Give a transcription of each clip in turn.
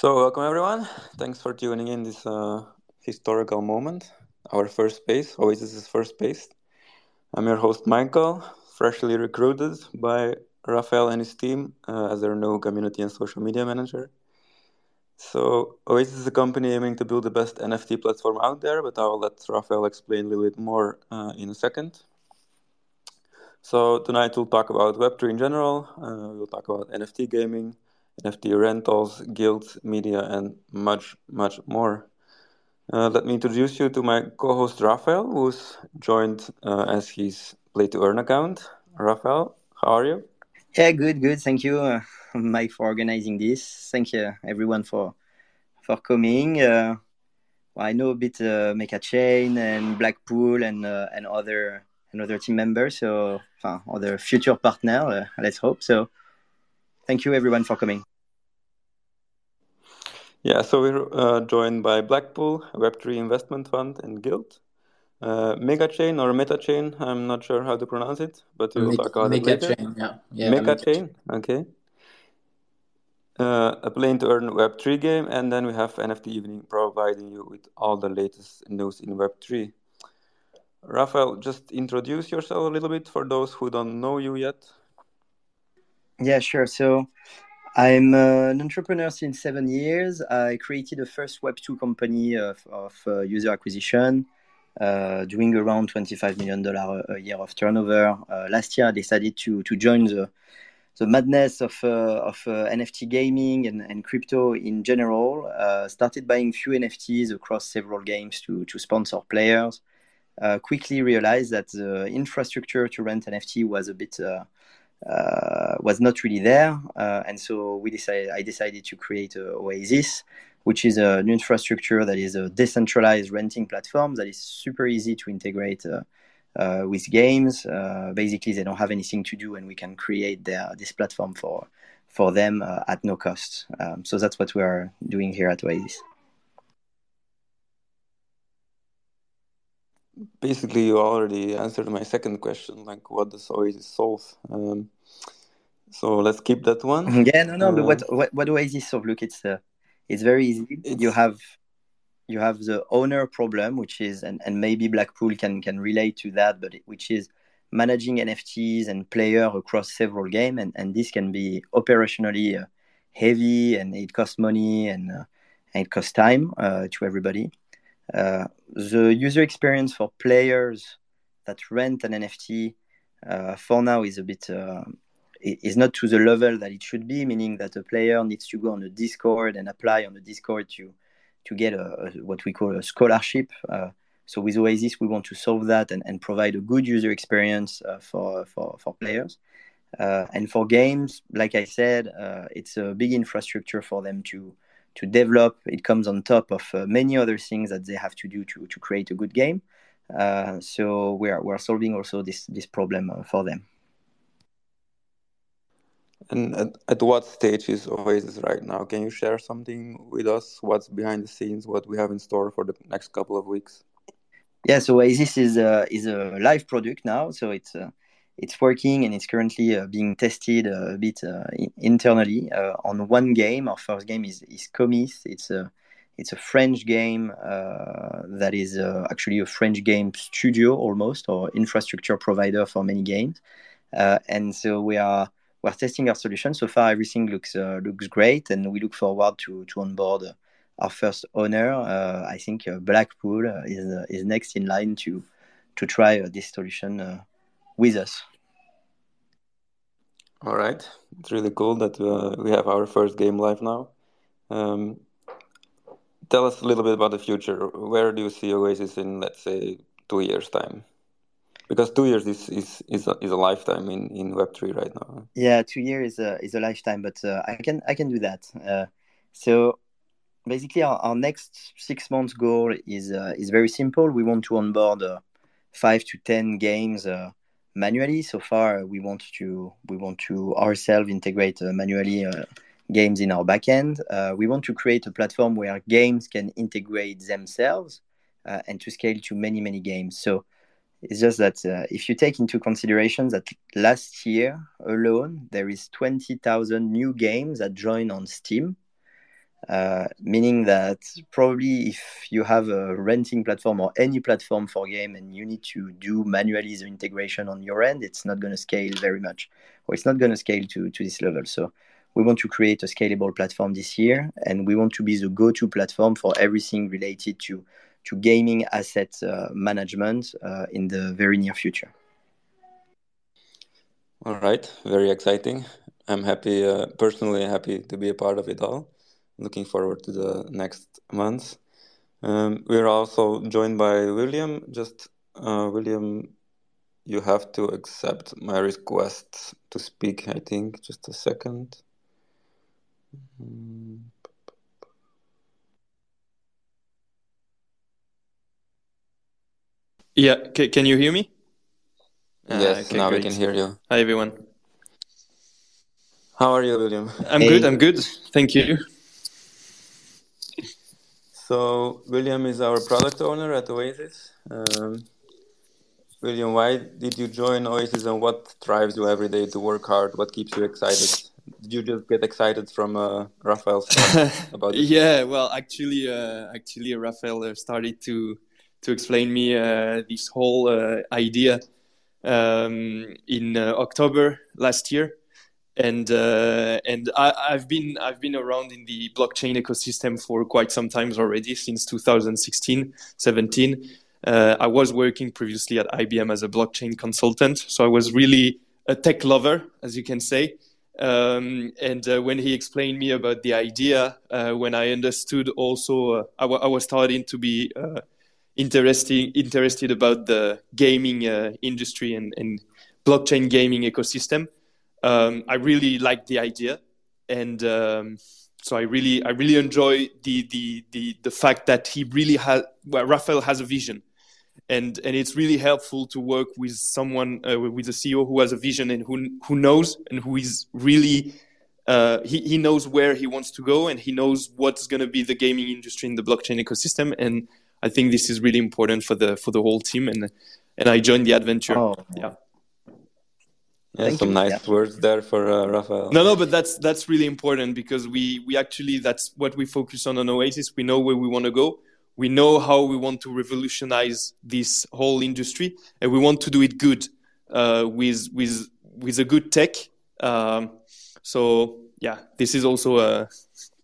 So, welcome everyone. Thanks for tuning in this uh, historical moment. Our first space, Oasis's first space. I'm your host, Michael, freshly recruited by Rafael and his team uh, as their new community and social media manager. So, Oasis is a company aiming to build the best NFT platform out there, but I'll let Rafael explain a little bit more uh, in a second. So, tonight we'll talk about Web3 in general, uh, we'll talk about NFT gaming, NFT rentals, guilds, media, and much, much more. Uh, let me introduce you to my co-host Rafael, who's joined uh, as his Play to Earn account. Rafael, how are you? Yeah, good, good. Thank you, uh, Mike, for organizing this. Thank you, everyone, for for coming. Uh, I know a bit uh, Mecha Chain and Blackpool and uh, and other and other team members, so other future partner. Uh, let's hope so. Thank you, everyone, for coming. Yeah, so we're uh, joined by Blackpool, Web3 Investment Fund, and Guild. Uh, Megachain or MetaChain, I'm not sure how to pronounce it, but we'll talk about it later. Chain, yeah. yeah Mega Chain, okay. Uh, a play to earn Web3 game, and then we have NFT Evening providing you with all the latest news in Web3. Rafael, just introduce yourself a little bit for those who don't know you yet. Yeah, sure. So I'm uh, an entrepreneur since seven years. I created a first Web2 company of, of uh, user acquisition, uh, doing around $25 million a year of turnover. Uh, last year, I decided to, to join the, the madness of, uh, of uh, NFT gaming and, and crypto in general. started buying few NFTs across several games to, to sponsor players. quickly realized that the infrastructure to rent NFT was a bit uh, was not really there, uh, and so we decided. I decided to create Oasis, which is an infrastructure that is a decentralized renting platform that is super easy to integrate uh, uh, with games. Uh, basically, they don't have anything to do, and we can create their this platform for for them uh, at no cost. Um, so that's what we are doing here at Oasis. Basically you already answered my second question like what does oasis solve um, so let's keep that one. Yeah no no uh, but what, what what oasis solve look it's uh, it's very easy. It's... you have you have the owner problem which is and, and maybe blackpool can can relate to that but which is managing nfts and player across several games and, and this can be operationally uh, heavy and it costs money and, uh, and it costs time uh, to everybody. Uh, the user experience for players that rent an NFT uh, for now is a bit uh, is not to the level that it should be, meaning that a player needs to go on a Discord and apply on the Discord to to get a, a what we call a scholarship. Uh, so with Oasis, we want to solve that and, and provide a good user experience uh, for, for for players. Uh, and for games, like I said, it's a big infrastructure for them to to develop. It comes on top of uh, many other things that they have to do to, to create a good game. Uh, so we are, we are solving also this, this problem uh, for them. And at, at, what stage is Oasis right now? Can you share something with us? What's behind the scenes? What we have in store for the next couple of weeks? Yes, yeah, so Oasis is a, is a live product now. So it's uh, it's working and it's currently uh, being tested uh, a bit uh, internally uh, on one game. Our first game is is Comis. It's a it's a French game uh, that is uh, actually a French game studio almost or infrastructure provider for many games. and so we are we're testing our solution. So far, everything looks looks great, and we look forward to to onboard our first owner. I think Blackpool is is next in line to to try this solution with us. All right, it's really cool that uh, we have our first game live now. Um, tell us a little bit about the future. Where do you see Oasis in, let's say, two years' time? Because two years is is is a, is a lifetime in, in Web three right now. Yeah, two years is a is a lifetime, but uh, I can I can do that. Uh, so basically, our, our next six months goal is uh, is very simple. We want to onboard uh, five to ten games uh, manually. So far, we want to we want to ourselves integrate uh, manually uh, games in our backend. Uh, we want to create a platform where games can integrate themselves and to scale to many many games. So it's just that uh, if you take into consideration that last year alone there is 20,000 new games that join on Steam. Uh, meaning that probably if you have a renting platform or any platform for game and you need to do manually the integration on your end, it's not going to scale very much, or it's not going to scale to to this level. So we want to create a scalable platform this year, and we want to be the go-to platform for everything related to to gaming asset uh, management uh, in the very near future. All right, very exciting. I'm happy, uh, personally happy to be a part of it all. Looking forward to the next months. Um, we're also joined by William. Just uh, William, you have to accept my request to speak. I think just a second. Yeah, C- can you hear me? Yes, uh, okay, now great. we can hear you. Hi, everyone. How are you, William? I'm hey. good. I'm good. Thank you. So, William is our product owner at Oasis. Um, William, why did you join Oasis and what drives you every day to work hard? What keeps you excited? Did you just get excited from uh, Raphael's about it? yeah, well, actually, uh, actually, Raphael uh, started to to explain me uh, this whole uh, idea um, in uh, October last year, and and I, have been I've been around in the blockchain ecosystem for quite some times already since 2016, 17. I was working previously at IBM as a blockchain consultant, so I was really a tech lover, as you can say. Um, and uh, when he explained me about the idea, uh, when I understood also, uh, I, w- I was starting to be uh, interesting, interested about the gaming uh, industry and, and, blockchain gaming ecosystem. Um, I really liked the idea, and um, so I really, I really enjoy the the the, the fact that he really has, well, Raphael has a vision and and it's really helpful to work with someone uh, with a CEO who has a vision and who who knows and who is really uh, he he knows where he wants to go and he knows what's going to be the gaming industry in the blockchain ecosystem and I think this is really important for the for the whole team and and I joined the adventure. Oh. Yeah. Yeah, some you. nice yeah. words there for uh, Raphael. No, no, but that's that's really important because we we actually that's what we focus on on Oasis. We know where we want to go we know how we want to revolutionize this whole industry, and we want to do it good uh, with with with a good tech. Um, so yeah, this is also a uh,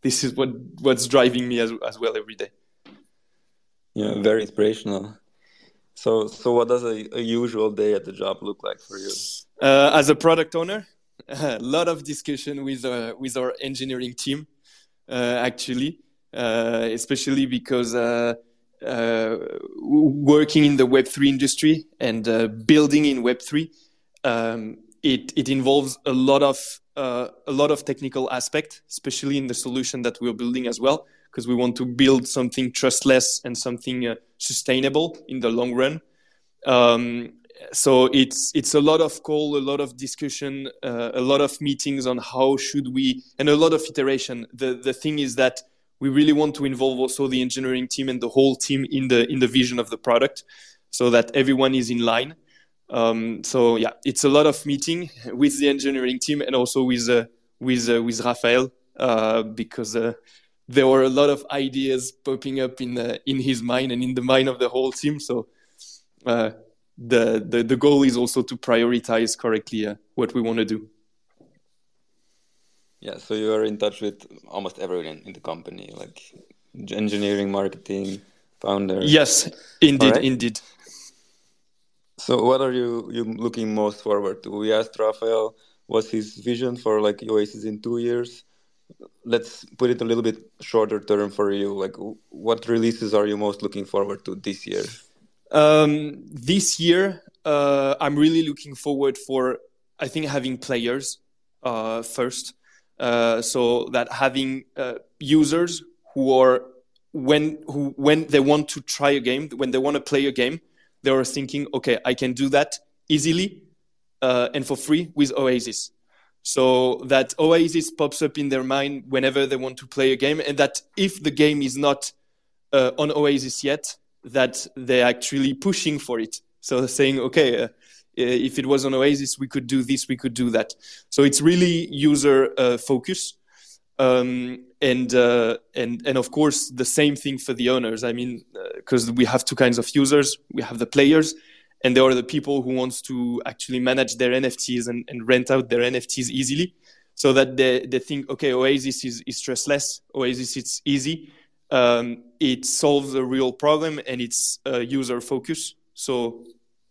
this is what what's driving me as as well every day. Yeah, very inspirational. So so what does a, a usual day at the job look like for you? Uh, as a product owner, a lot of discussion with uh, with our engineering team. Uh, actually, uh, especially because uh, uh, working in the Web3 industry and building in Web3, um, it, it involves a lot of a lot of technical aspect, especially in the solution that we're building as well, because we want to build something trustless and something sustainable in the long run. Um, so it's it's a lot of call, a lot of discussion, uh, a lot of meetings on how should we, and a lot of iteration. The the thing is that we really want to involve also the engineering team and the whole team in the in the vision of the product so that everyone is in line um, so yeah it's a lot of meeting with the engineering team and also with uh, with uh, with Raphael uh, because uh, there were a lot of ideas popping up in uh, in his mind and in the mind of the whole team so the, the the goal is also to prioritize correctly uh, what we want to do yeah, so you are in touch with almost everyone in the company, like engineering, marketing, founder. Yes, indeed, right. indeed. So, what are you you looking most forward to? We asked Raphael what's his vision for like Oasis in two years. Let's put it a little bit shorter term for you. Like, what releases are you most looking forward to this year? Um, this year, uh, I'm really looking forward for I think having players uh, first. Uh, so that having uh, users who are when who when they want to try a game, when they want to play a game, they are thinking, okay, I can do that easily uh, and for free with Oasis. So that Oasis pops up in their mind whenever they want to play a game, and that if the game is not uh, on Oasis yet, that they're actually pushing for it. So saying, okay, uh, if it was on Oasis, we could do this, we could do that. So it's really user uh, focus. Um, and uh, and and of course the same thing for the owners. I mean, because uh, we have two kinds of users. We have the players, and there are the people who wants to actually manage their NFTs and, and rent out their NFTs easily, so that they, they think, okay, Oasis is, is stressless. Oasis it's easy. Um, it solves a real problem and it's uh, user focused. So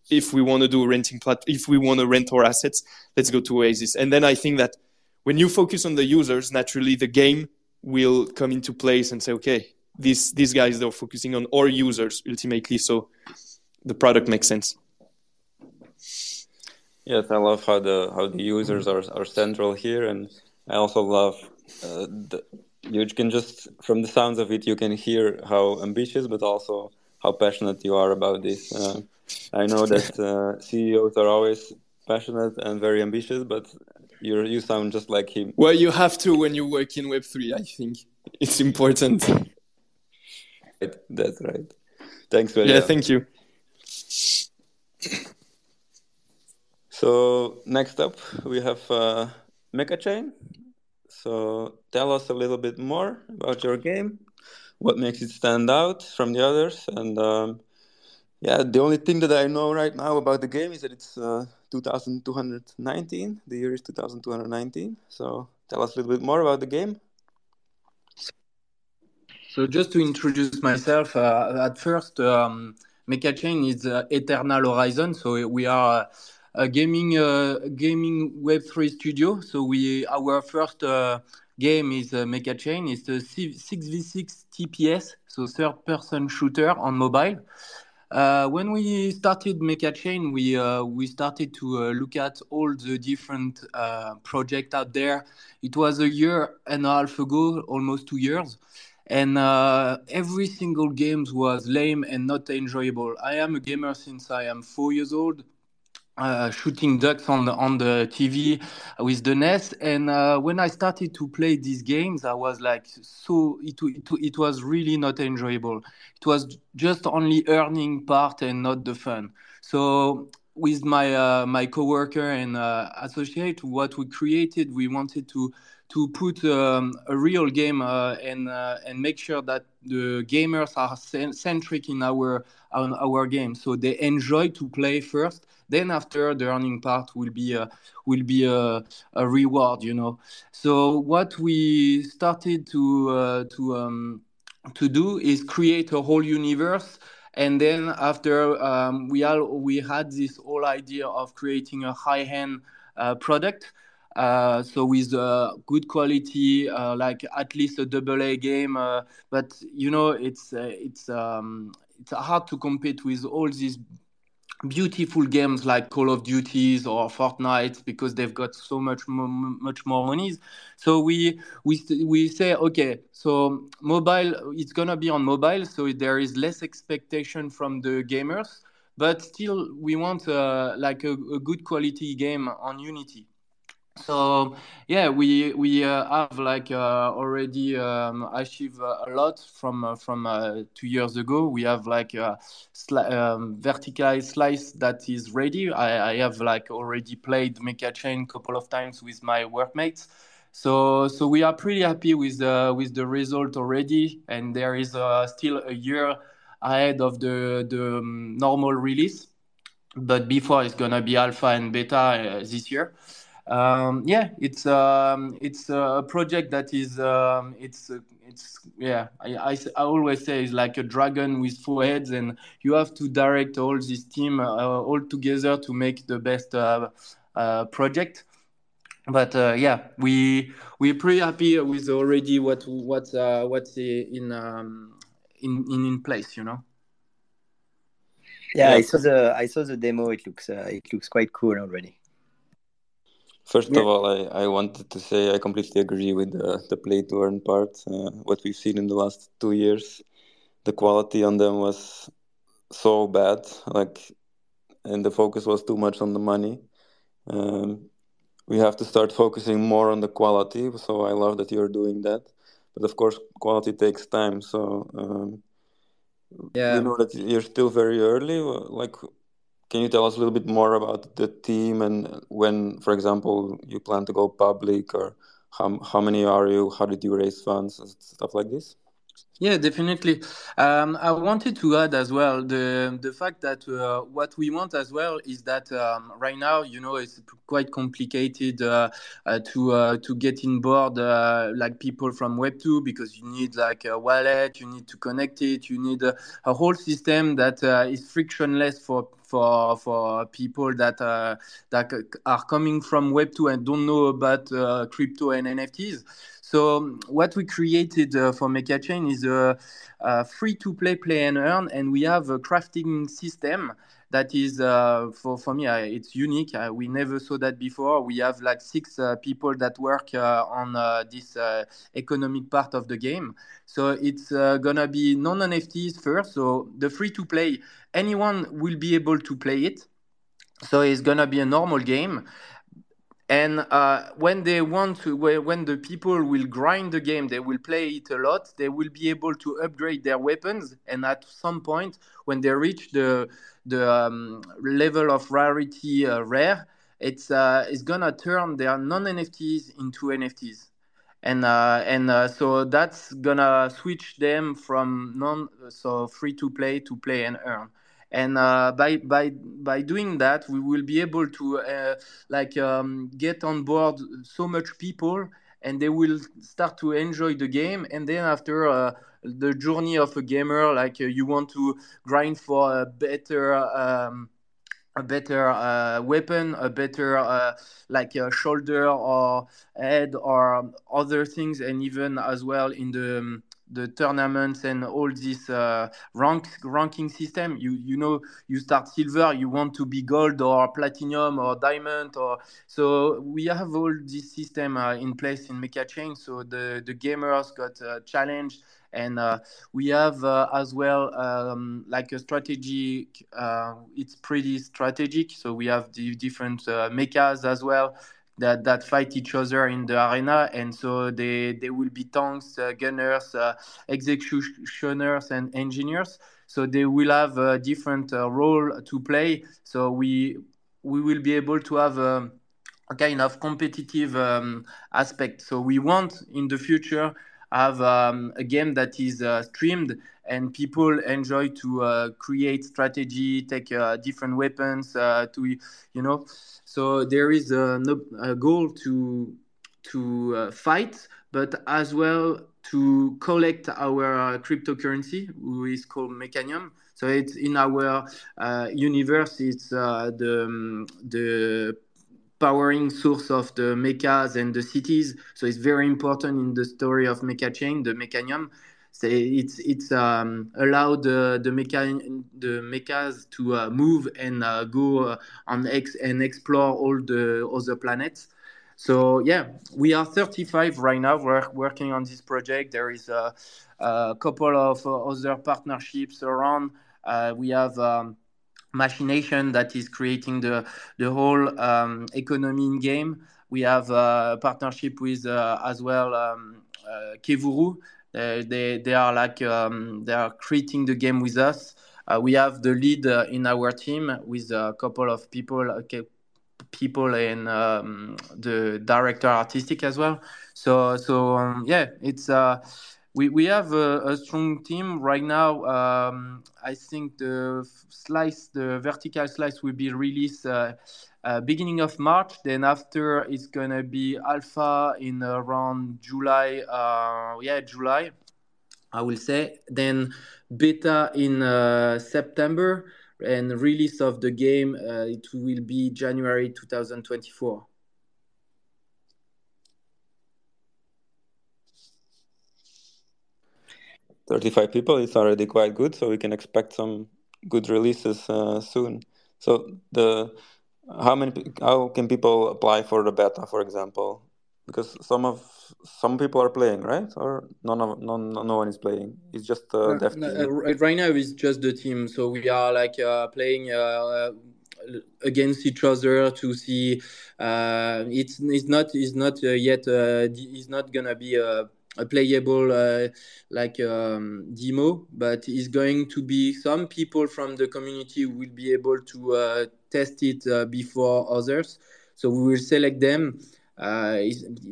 if we want to do renting plat, if we want to rent our assets, let's go to Oasis. And then I think that when you focus on the users, naturally the game will come into place and say, okay, these these guys they're focusing on our users ultimately, so the product makes sense. Yes, I love how the how the users are are central here, and I also love uh, the, you can just from the sounds of it you can hear how ambitious, but also how passionate you are about this. Uh, I know that uh, CEOs are always passionate and very ambitious, but you you sound just like him. Well, you have to when you work in Web three. I think it's important. That's right. Thanks very Yeah, thank you. So next up we have uh, Mechachain. So tell us a little bit more about your game. What makes it stand out from the others, and um, yeah, the only thing that I know right now about the game is that it's uh, 2219. The year is 2219. So tell us a little bit more about the game. So just to introduce myself, uh, at first, um, Mechachain is uh, Eternal Horizon. So we are a gaming uh, gaming Web3 studio. So we our first uh, game is uh, Mechachain. It's a 6v6 TPS, so third-person shooter on mobile. Uh, when we started Mechachain, we uh, we started to uh, look at all the different uh, projects out there. It was a year and a half ago, almost two years, and uh, every single game was lame and not enjoyable. I am a gamer since I am four years old uh, shooting ducks on the on the TV with the NES. And uh, when I started to play these games, I was like, so it, it it was really not enjoyable. It was just only earning part and not the fun. So with my uh, my coworker and uh, associate, what we created, we wanted to to put um, a real game uh, and and make sure that the gamers are centric in our on our game, so they enjoy to play first then after the earning part will be a, will be a, a reward, you know. So what we started to uh, to um, to do is create a whole universe and then after um, we all we had this whole idea of creating a high-end uh, product uh, so with uh, good quality uh, like at least a double a game uh, but you know it's uh, it's um, it's hard to compete with all these beautiful games like Call of Duties or Fortnite because they've got so much much more money. So we we we say okay, so mobile it's gonna be on mobile, so there is less expectation from the gamers, but still we want uh, like a, a good quality game on Unity so yeah we we uh, have like uh, already um, achieved a lot from uh, from uh, two years ago. We have like a sli- um, vertical slice that is ready. I, I have like already played Mechachain a couple of times with my workmates. So so we are pretty happy with the with the result already and there is uh, still a year ahead of the the um, normal release. But before it's gonna be alpha and beta uh, this year um, yeah, it's um, it's a project that is um, it's it's yeah. I, I, I always say it's like a dragon with four heads, and you have to direct all this team uh, all together to make the best uh, uh, project. But uh, yeah, we we're pretty happy with already what what uh, what's in um, in, in in place, you know. Yeah, yeah, I saw the I saw the demo. It looks uh, it looks quite cool already. First yeah. of all, I, I wanted to say I completely agree with the, the play to earn part. Uh, what we've seen in the last two years, the quality on them was so bad, like, and the focus was too much on the money. Um, we have to start focusing more on the quality. So I love that you're doing that, but of course, quality takes time. So um, yeah, you know that you're still very early. Like, can you tell us a little bit more about the team and when, for example, you plan to go public or how how many are you? How did you raise funds? and Stuff like this. Yeah, definitely. Um, I wanted to add as well the the fact that uh, what we want as well is that um, right now, you know, it's quite complicated uh, uh, to uh, to get in board uh, like people from Web two because you need like a wallet, you need to connect it, you need a, a whole system that uh, is frictionless for for for people that that are coming from Web two and don't know about crypto and NFTs. So what we created uh, for MechaChain is a, a free-to-play play and earn, and we have a crafting system that is uh, for for me uh, it's unique. Uh, we never saw that before. We have like six uh, people that work uh, on this economic part of the game. So it's gonna be non NFTs first. So the free-to-play, anyone will be able to play it. So it's gonna be a normal game and uh, when they want to when the people will grind the game they will play it a lot they will be able to upgrade their weapons. And at some point when they reach the the um, level of rarity uh, rare it's uh, it's gonna turn their non nfts into nfts and uh, and uh, so that's gonna switch them from non so free to play to play and earn and uh, by by by doing that we will be able to uh, like um, get on board so much people and they will start to enjoy the game. And then after uh, the journey of a gamer like uh, you want to grind for a better um, a better uh, weapon, a better uh, like a shoulder or head or other things, and even as well in the um, the tournaments and all this uh, rank ranking system you you know you start silver you want to be gold or platinum or diamond or so we have all this system uh, in place in Mecha Chain. so the the gamers got uh, challenged and uh, we have uh, as well um, like a strategy uh, it's pretty strategic so we have the different uh, mechas as well that that fight each other in the arena, and so they they will be tanks, uh, gunners, uh, executioners, and engineers. So they will have a different uh, role to play. So we we will be able to have a, a kind of competitive um, aspect. So we want in the future have um, a game that is uh, streamed and people enjoy to uh, create strategy, take uh, different weapons to you know so there is a, a goal to to uh, fight, but as well to collect our uh, cryptocurrency, which is called Mechanium. So it's in our uh, universe. It's uh, the um, the powering source of the mechas and the cities. So it's very important in the story of Mecha Chain, the Mechanium. So it's it's um, allowed the the, mecha, the mechas to uh, move and uh, go uh, on X and explore all the other planets. So yeah, we are 35 right now. We're working on this project. There is a, a couple of other partnerships around. Uh, we have. Um, machination that is creating the the whole um, economy in game. We have a partnership with uh, as well um, uh, Kevuru uh, they they are like um, they are creating the game with us. Uh, we have the lead uh, in our team with a couple of people okay, people and um, the director artistic as well. So so um, yeah, it's uh, we we have a, a strong team right now. Um, I think the slice, the vertical slice, will be released uh, uh, beginning of March. Then after it's gonna be alpha in around July. Uh, yeah, July. I will say. Then beta in uh, September and release of the game uh, it will be January 2024. Thirty-five people is already quite good, so we can expect some good releases uh, soon. So the how many how can people apply for the beta for example? Because some of some people are playing right? Or none of none no one is playing. It's just uh, no, no, uh, right now it's just the team. So we are like uh, playing uh, against each other to see uh, it's it's not it's not uh, yet uh, it's not gonna be a, a playable uh, like um, demo but it's going to be some people from the community will be able to test it uh, before others. So we will select them uh,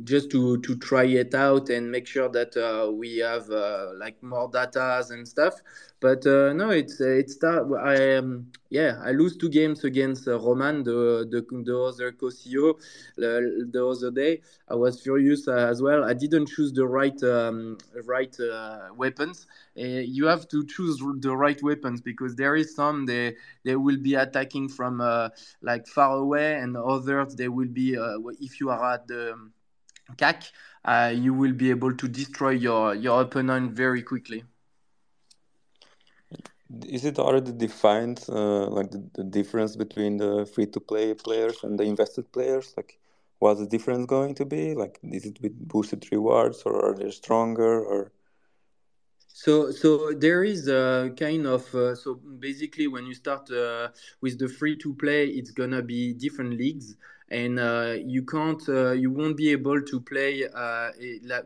just to to try it out and make sure that uh, we have uh, like more data and stuff. But uh, no, it's it's I um, yeah I lose two games against uh, Roman the the, the other co-CEO the, the other day. I was furious as well. I didn't choose the right um, right weapons. you have to choose the right weapons because there is some they they will be attacking from like far away and others they will be if you are at the CAC, uh, you will be able to destroy your, your opponent very quickly. Is it already defined, uh, like the, the, difference between the free-to-play players and the invested players? Like, what's the difference going to be? Like, is it with boosted rewards, or are they stronger, or? So, so there is a kind of uh, so basically when you start uh, with the free to play, it's gonna be different leagues and uh, you can't uh, you won't be able to play uh,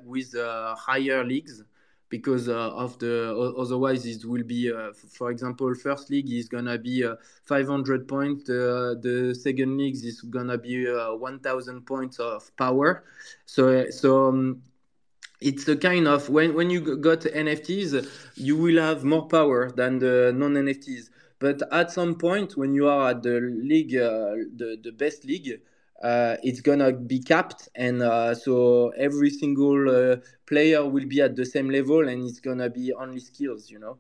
with higher leagues because uh, of the otherwise it will be uh, for example first league is gonna be uh, 500 points the second league is gonna be 1000 points of power. So so um, it's a kind of when, when you got nfts you will have more power than the non nfts but at some point when you are at the league the, the best league uh, it's gonna be capped, and uh, so every single uh, player will be at the same level, and it's gonna be only skills, you know.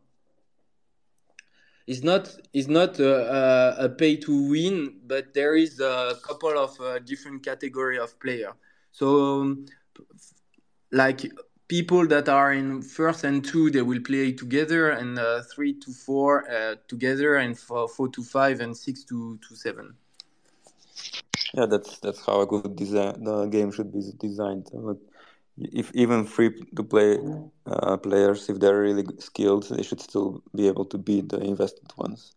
It's not it's not a, a pay to win, but there is a couple of uh, different category of player. So, um, like people that are in first and two, they will play together, and uh, three to four uh, together, and four, four to five, and six to, to seven. Yeah, that's that's how a good design the game should be designed. if even free to play uh, players, if they're really skilled, they should still be able to beat the invested ones.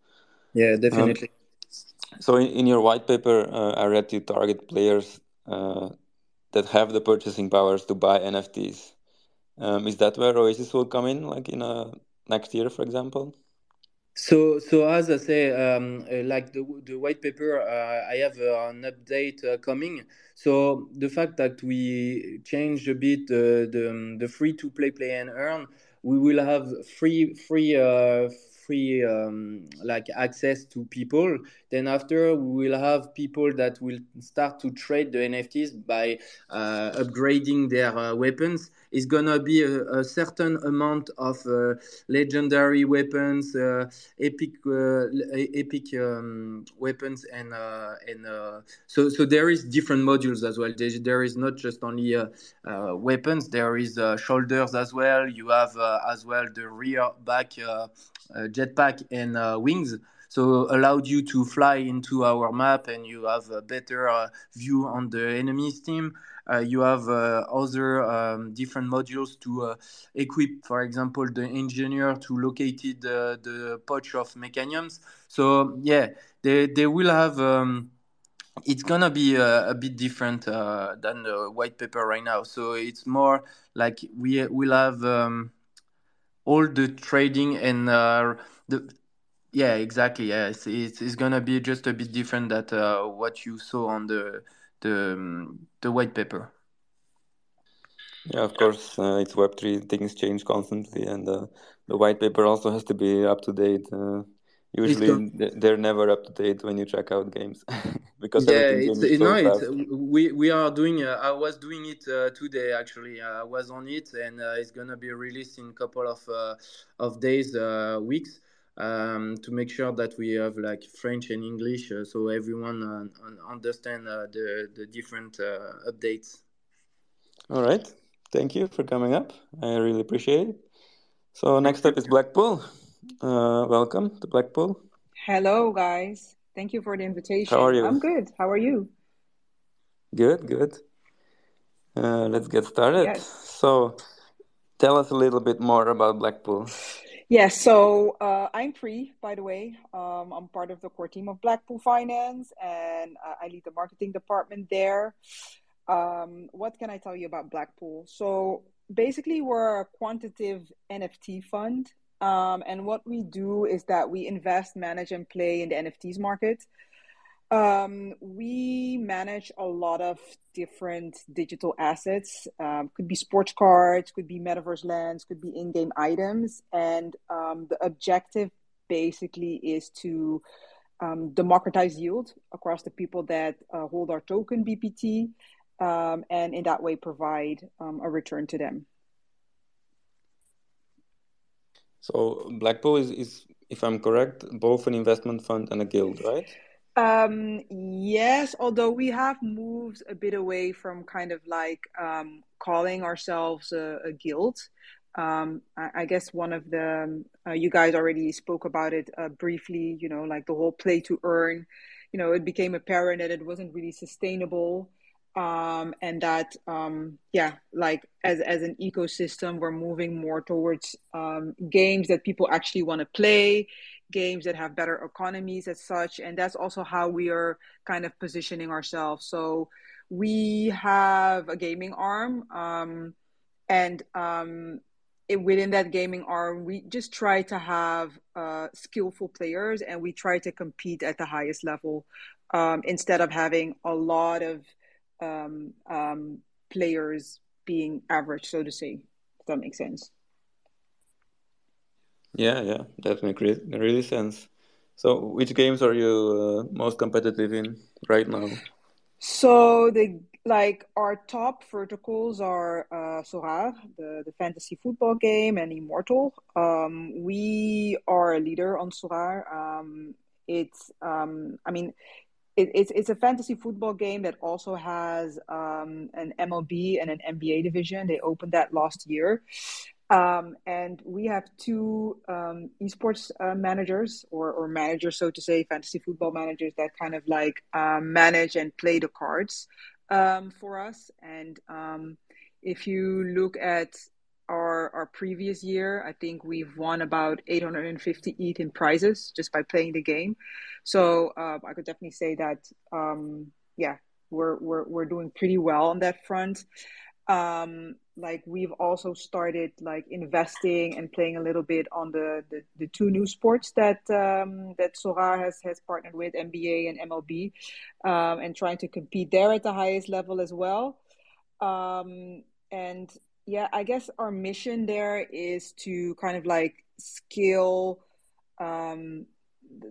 Yeah, definitely. Um, so in, in, your white paper, uh, I read you target players uh, that have the purchasing powers to buy NFTs. Um, is that where Oasis will come in, like in a next year, for example? So, so as I say, um, uh, like the, the white paper, uh, I have uh, an update uh, coming. So the fact that we change a bit the the, the free to play, play and earn, we will have free free uh, free um, like access to people. Then after we will have people that will start to trade the NFTs by uh, upgrading their uh, weapons. It's gonna be a, a certain amount of uh, legendary weapons, uh, epic uh, epic um, weapons, and uh, and so so there is different modules as well. There, is not just only weapons. There is shoulders as well. You have as well the rear back jetpack and uh, wings. So allowed you to fly into our map and you have a better uh, view on the enemy's team. Uh, you have uh, other um, different modules to uh, equip for example the engineer to locate the, the pouch of mechaniums so yeah they, they will have um, it's gonna be a, a bit different than the white paper right now. So it's more like we will have um, all the trading and uh, the yeah exactly yeah it's, it's, it's gonna be just a bit different that uh, what you saw on the the um, the white paper. Yeah of course uh, it's web3 things change constantly and uh, the white paper also has to be up to date uh, usually they're never up to date when you check out games because yeah it's, so no it's, we we are doing uh, i was doing it uh, today actually. I was on it and uh, it's gonna be released in a couple of uh, of days uh, weeks um, to make sure that we have like french and english uh, so everyone understand the the different updates. All right. Thank you for coming up. I really appreciate it. So next up is blackpool uh, welcome to Blackpool. Hello, guys. Thank you for the invitation. How are you? I'm good. How are you? Good, good. Uh, let's get started. Yes. So, tell us a little bit more about Blackpool. Yes, so uh, I'm free, by the way. Um, I'm part of the core team of Blackpool Finance, and uh, I lead the marketing department there. Um, what can I tell you about Blackpool? So basically, we're a quantitative NFT fund. Um, and what we do is that we invest, manage, and play in the NFTs market. Um, we manage a lot of different digital assets. Um, could be sports cards, could be metaverse lands, could be in-game items, and um, the objective basically is to um, democratize yield across the people that uh, hold our token BPT, um, and in that way provide um, a return to them. So Blackpool is, is, if I'm correct, both an investment fund and a guild, right? Um, yes, although we have moved a bit away from kind of like um, calling ourselves a, a guild. Um, I, I, guess one of the uh, you guys already spoke about it uh, briefly. You know, like the whole play to earn. You know, it became apparent that it wasn't really sustainable um, and that um, yeah like as as an ecosystem we're moving more towards um, games that people actually want to play games that have better economies as such and that's also how we are kind of positioning ourselves. So we have a gaming arm um, and um, it, within that gaming arm we just try to have uh, skillful players and we try to compete at the highest level um, instead of having a lot of um, um, players being average, so to say. If that makes sense. Yeah, yeah, that makes really sense. So, which games are you uh, most competitive in right now? So the like our top verticals are uh, Sorare, the the fantasy football game, and Immortal. Um, we are a leader on Sorare. Um, it's um, I mean, it, it's it's a fantasy football game that also has um, an MLB and an NBA division. They opened that last year, um, and we have two um, esports uh, managers or or managers, so to say, fantasy football managers that kind of like um, manage and play the cards um, for us. And um, if you look at our our previous year, I think we've won about 850 ETH in prizes just by playing the game. So uh, I could definitely say that um, yeah, we're we're we're doing pretty well on that front. Um, like we've also started like investing and playing a little bit on the the, the two new sports that um, that Sorare has has partnered with NBA and MLB, um, and trying to compete there at the highest level as well. Um, and yeah, I guess our mission there is to kind of like scale um,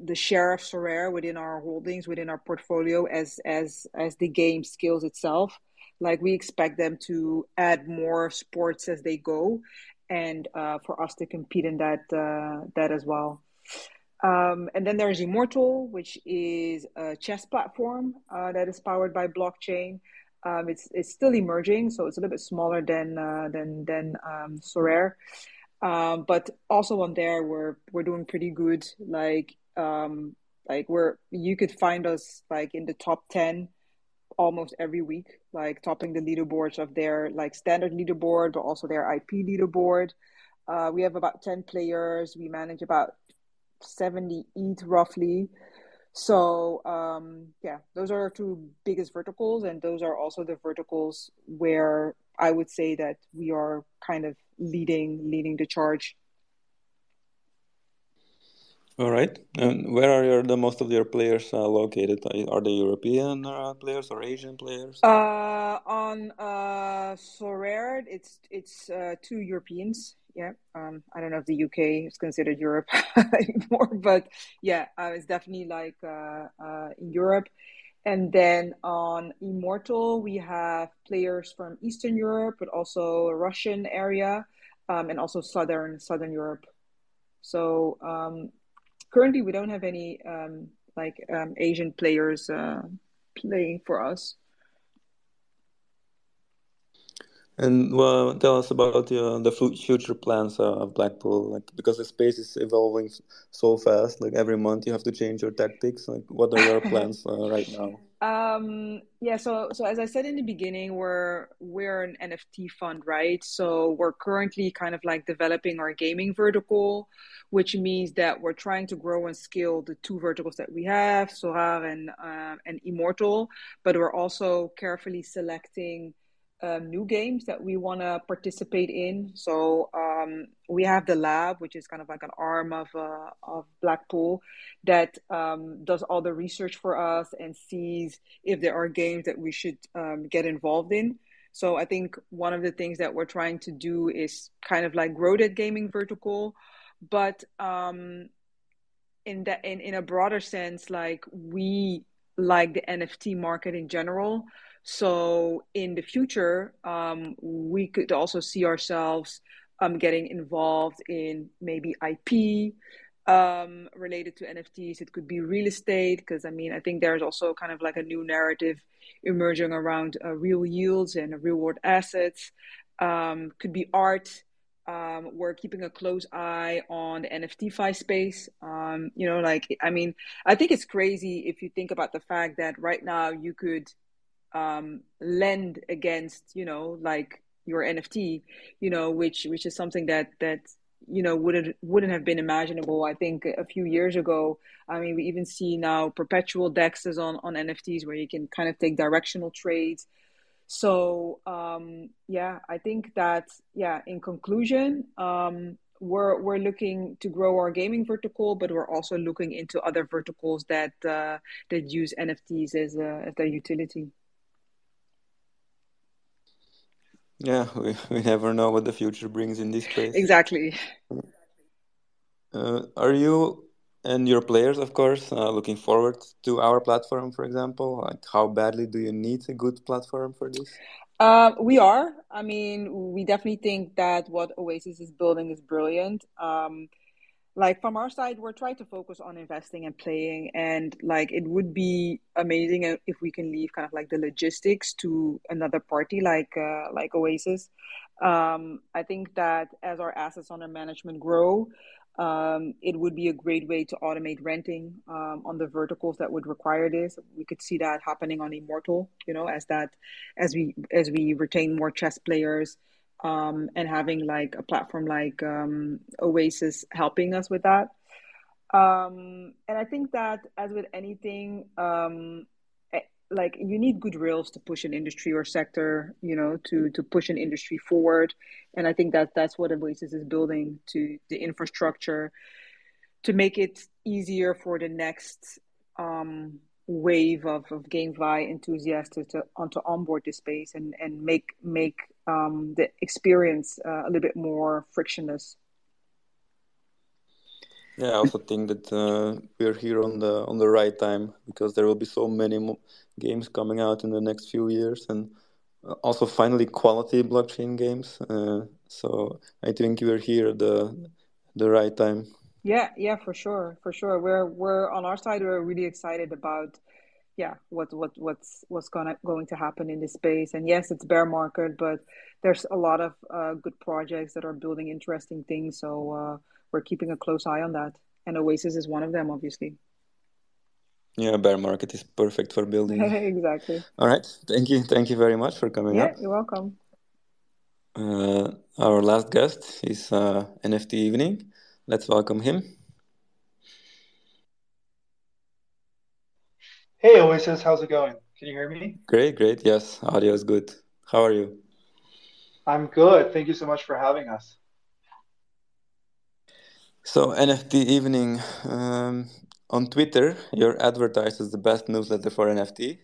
the share of Sorare within our holdings, within our portfolio, as as as the game scales itself. Like we expect them to add more sports as they go, and uh, for us to compete in that uh, that as well. Um, and then there's Immortal, which is a chess platform uh, that is powered by blockchain. Um, it's it's still emerging, so it's a little bit smaller than uh, than than um, Sorare. Um, but also on there, we're we're doing pretty good. Like um, like we're you could find us like in the top ten almost every week, like topping the leaderboards of their like standard leaderboard, but also their IP leaderboard. Uh, we have about ten players. We manage about seventy ETH roughly. So um, yeah, those are our two biggest verticals, and those are also the verticals where I would say that we are kind of leading leading the charge. All right, and where are your, the most of your players uh, located? Are they European uh, players or Asian players? Uh, on uh, Sorare, it's it's uh, two Europeans yeah. Um, I don't know if the UK is considered Europe anymore, but yeah, uh, it's definitely like uh, uh, in Europe. And then on Immortal, we have players from Eastern Europe, but also Russian area, um, and also Southern Southern Europe. So um, currently, we don't have any um, like um, Asian players uh, playing for us. And well, tell us about uh, the future plans of Blackpool, like because the space is evolving so fast. Like every month, you have to change your tactics. Like, what are your plans uh, right now? Um, yeah, so so as I said in the beginning, we're we're an NFT fund, right? So we're currently kind of like developing our gaming vertical, which means that we're trying to grow and scale the two verticals that we have, Sorare and uh, and Immortal, but we're also carefully selecting um, new games that we want to participate in. So um, we have the lab, which is kind of like an arm of uh, of Blackpool that um, does all the research for us and sees if there are games that we should um, get involved in. So I think one of the things that we're trying to do is kind of like grow that gaming vertical, but um, in that in, in a broader sense, like we like the NFT market in general. So in the future, um, we could also see ourselves um, getting involved in maybe IP um, related to NFTs. It could be real estate because I mean I think there's also kind of like a new narrative emerging around uh, real yields and real world assets. Um, could be art. Um, we're keeping a close eye on the NFT fi space. Um, you know, like I mean, I think it's crazy if you think about the fact that right now you could um, lend against, you know, like your NFT, you know, which which is something that that you know wouldn't wouldn't have been imaginable. I think a few years ago. I mean, we even see now perpetual dexes on on NFTs where you can kind of take directional trades so um, yeah, I think that yeah. In conclusion, um, we're we're looking to grow our gaming vertical, but we're also looking into other verticals that uh, that use NFTs as a, as their utility. Yeah, we, we never know what the future brings in this case. Exactly. Uh, are you and your players, of course, uh, looking forward to our platform, for example? Like, how badly do you need a good platform for this? Uh, we are. I mean, we definitely think that what Oasis is building is brilliant. Um, like from our side, we're trying to focus on investing and playing, and like it would be amazing if we can leave kind of like the logistics to another party like uh, like Oasis. Um, I think that as our assets under management grow, um, it would be a great way to automate renting um, on the verticals that would require this. We could see that happening on Immortal, you know, as that as we as we retain more chess players um, and having like a platform like um, Oasis helping us with that. Um, and I think that as with anything, um, like you need good rails to push an industry or sector you know to to push an industry forward and i think that that's what oasis is building to the infrastructure to make it easier for the next um, wave of, of GameFi enthusiasts to, to, to onboard this space and, and make make um, the experience uh, a little bit more frictionless yeah, I also think that uh, we're here on the on the right time because there will be so many mo- games coming out in the next few years, and uh, also finally quality blockchain games. Uh, so I think we're here the the right time. Yeah, yeah, for sure, for sure. We're we're on our side. We're really excited about yeah what what what's what's gonna going to happen in this space. And yes, it's bear market, but there's a lot of uh, good projects that are building interesting things. So uh, we're keeping a close eye on that. And Oasis is one of them, obviously. Yeah, bear market is perfect for building. exactly. All right. Thank you. Thank you very much for coming yeah, up. you're welcome. Uh, our last guest is uh, NFT Evening. Let's welcome him. Hey, Oasis. How's it going? Can you hear me? Great, great. Yes, audio is good. How are you? I'm good. Thank you so much for having us. So NFT evening um, on Twitter, you're advertised as the best newsletter for NFT,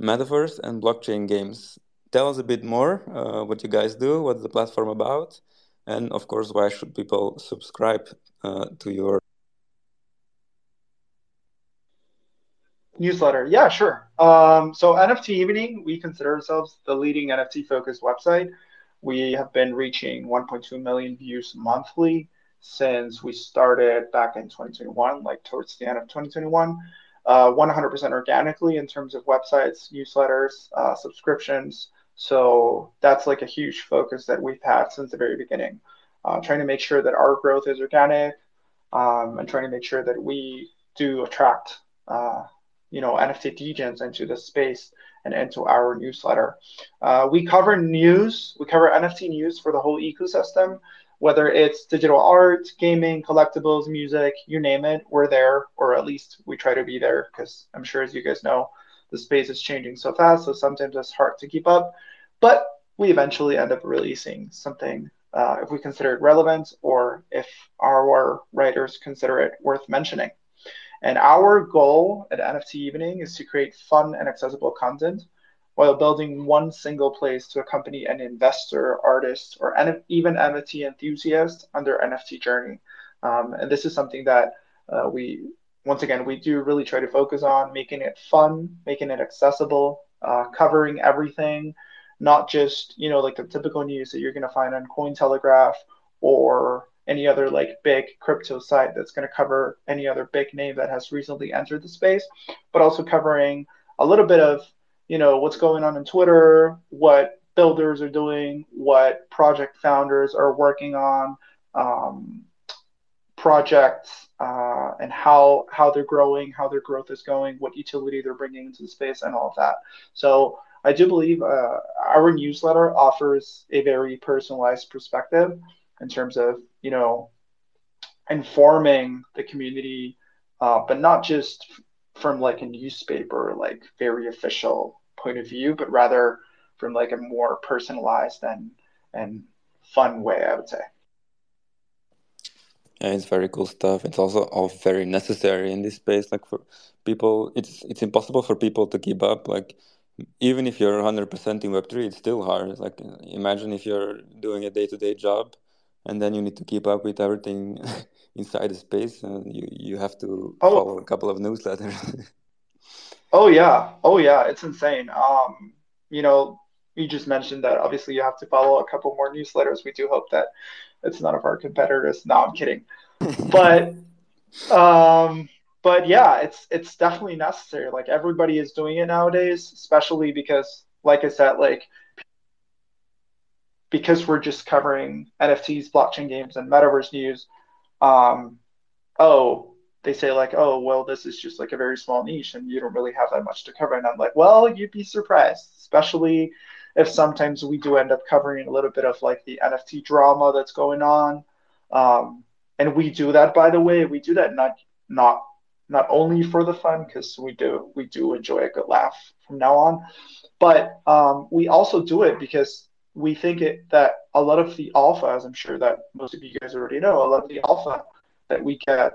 metaverse, and blockchain games. Tell us a bit more uh, what you guys do, what's the platform about, and of course, why should people subscribe uh, to your newsletter? Yeah, sure. Um, so NFT Evening, we consider ourselves the leading NFT focused website. We have been reaching 1.2 million views monthly since we started back in 2021, like towards the end of 2021. Uh, 100% organically in terms of websites, newsletters, uh, subscriptions. So that's like a huge focus that we've had since the very beginning. Uh, trying to make sure that our growth is organic um, and trying to make sure that we do attract, uh, you know, NFT degens into the space and into our newsletter. Uh, we cover news, we cover NFT news for the whole ecosystem whether it's digital art, gaming, collectibles, music, you name it, we're there, or at least we try to be there because I'm sure, as you guys know, the space is changing so fast. So sometimes it's hard to keep up. But we eventually end up releasing something uh, if we consider it relevant or if our writers consider it worth mentioning. And our goal at NFT Evening is to create fun and accessible content while building one single place to accompany an investor, artist, or even NFT enthusiast on their NFT journey. Um, and this is something that uh, we, once again, we do really try to focus on making it fun, making it accessible, uh, covering everything, not just you know like the typical news that you're going to find on Cointelegraph or any other like big crypto site that's going to cover any other big name that has recently entered the space, but also covering a little bit of you know what's going on in Twitter, what builders are doing, what project founders are working on, um, projects, uh, and how how they're growing, how their growth is going, what utility they're bringing into the space, and all of that. So I do believe uh, our newsletter offers a very personalized perspective in terms of you know informing the community, uh, but not just from like a newspaper, like very official point of view, but rather from like a more personalized and and fun way, I would say. Yeah, it's very cool stuff. It's also all very necessary in this space. Like for people, it's it's impossible for people to keep up. Like even if you're 100% in Web3, it's still hard. Like, imagine if you're doing a day to day job and then you need to keep up with everything inside the space and you, you have to oh. follow a couple of newsletters. oh, yeah. Oh, yeah. It's insane. Um, you know, you just mentioned that obviously you have to follow a couple more newsletters. We do hope that it's none of our competitors. No, I'm kidding. but, um, but yeah, it's it's definitely necessary. Like everybody is doing it nowadays, especially because, like I said, like because we're just covering NFTs, blockchain games, and metaverse news. Um, oh, they say like, oh, well, this is just like a very small niche, and you don't really have that much to cover. And I'm like, well, you'd be surprised, especially if sometimes we do end up covering a little bit of like the NFT drama that's going on. Um, and we do that, by the way, we do that not not not only for the fun because we do we do enjoy a good laugh from now on, but um, we also do it because we think it that a lot of the alpha, as I'm sure that most of you guys already know, a lot of the alpha that we get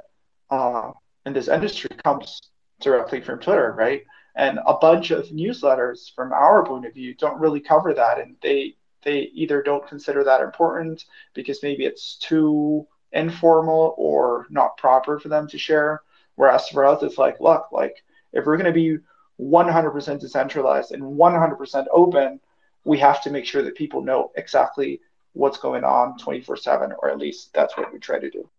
uh, in this industry comes directly from Twitter, right? And a bunch of newsletters from our point of view don't really cover that, and they they either don't consider that important because maybe it's too informal or not proper for them to share Whereas for us, it's like, look, like if we're going to be 100% decentralized and 100% open, we have to make sure that people know exactly what's going on 24 7, or at least that's what we try to do.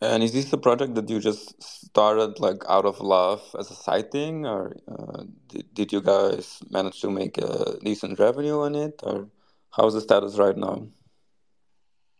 And is this a project that you just started like out of love as a side thing, or uh, did, did you guys manage to make a decent revenue on it, or how's the status right now?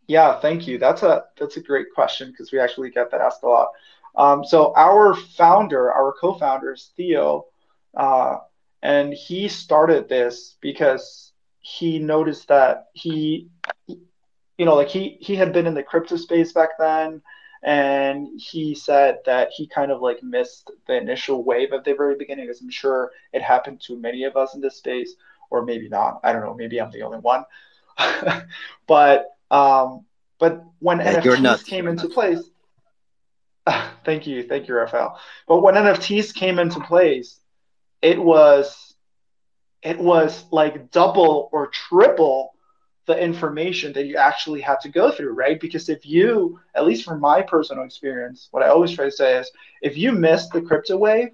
Yeah, thank you. That's a that's a great question because we actually get that asked a lot. Um, so our founder, our co-founder is Theo, uh, and he started this because he noticed that he, you know, like he he had been in the crypto space back then, and he said that he kind of like missed the initial wave at the very beginning, as I'm sure it happened to many of us in this space, or maybe not. I don't know. Maybe I'm the only one. but um, but when yeah, NFTs came into place Thank you, thank you, Raphael. But when NFTs came into place, it was it was like double or triple the information that you actually had to go through, right? Because if you, at least from my personal experience, what I always try to say is if you miss the crypto wave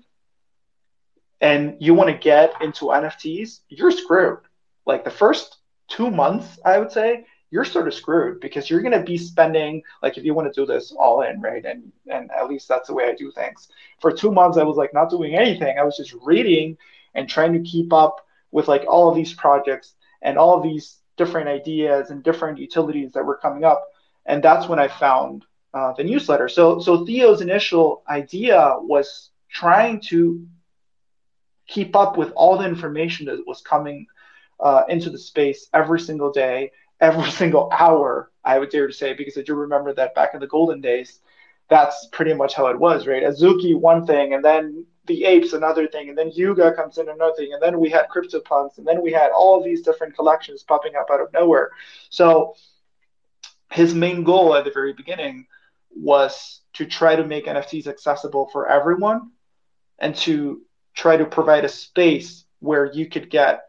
and you want to get into NFTs, you're screwed. Like the first two months, I would say, you're sort of screwed because you're going to be spending like if you want to do this all in right? And and at least that's the way i do things. For two months i was like not doing anything. I was just reading and trying to keep up with like all of these projects and all of these different ideas and different utilities that were coming up. And that's when i found uh, the newsletter. So so theo's initial idea was trying to keep up with all the information that was coming uh, into the space every single day every single hour, I would dare to say, because I do remember that back in the golden days, that's pretty much how it was, right? Azuki, one thing, and then the apes another thing, and then Yuga comes in another thing, and then we had CryptoPunks, and then we had all these different collections popping up out of nowhere. So his main goal at the very beginning was to try to make NFTs accessible for everyone and to try to provide a space where you could get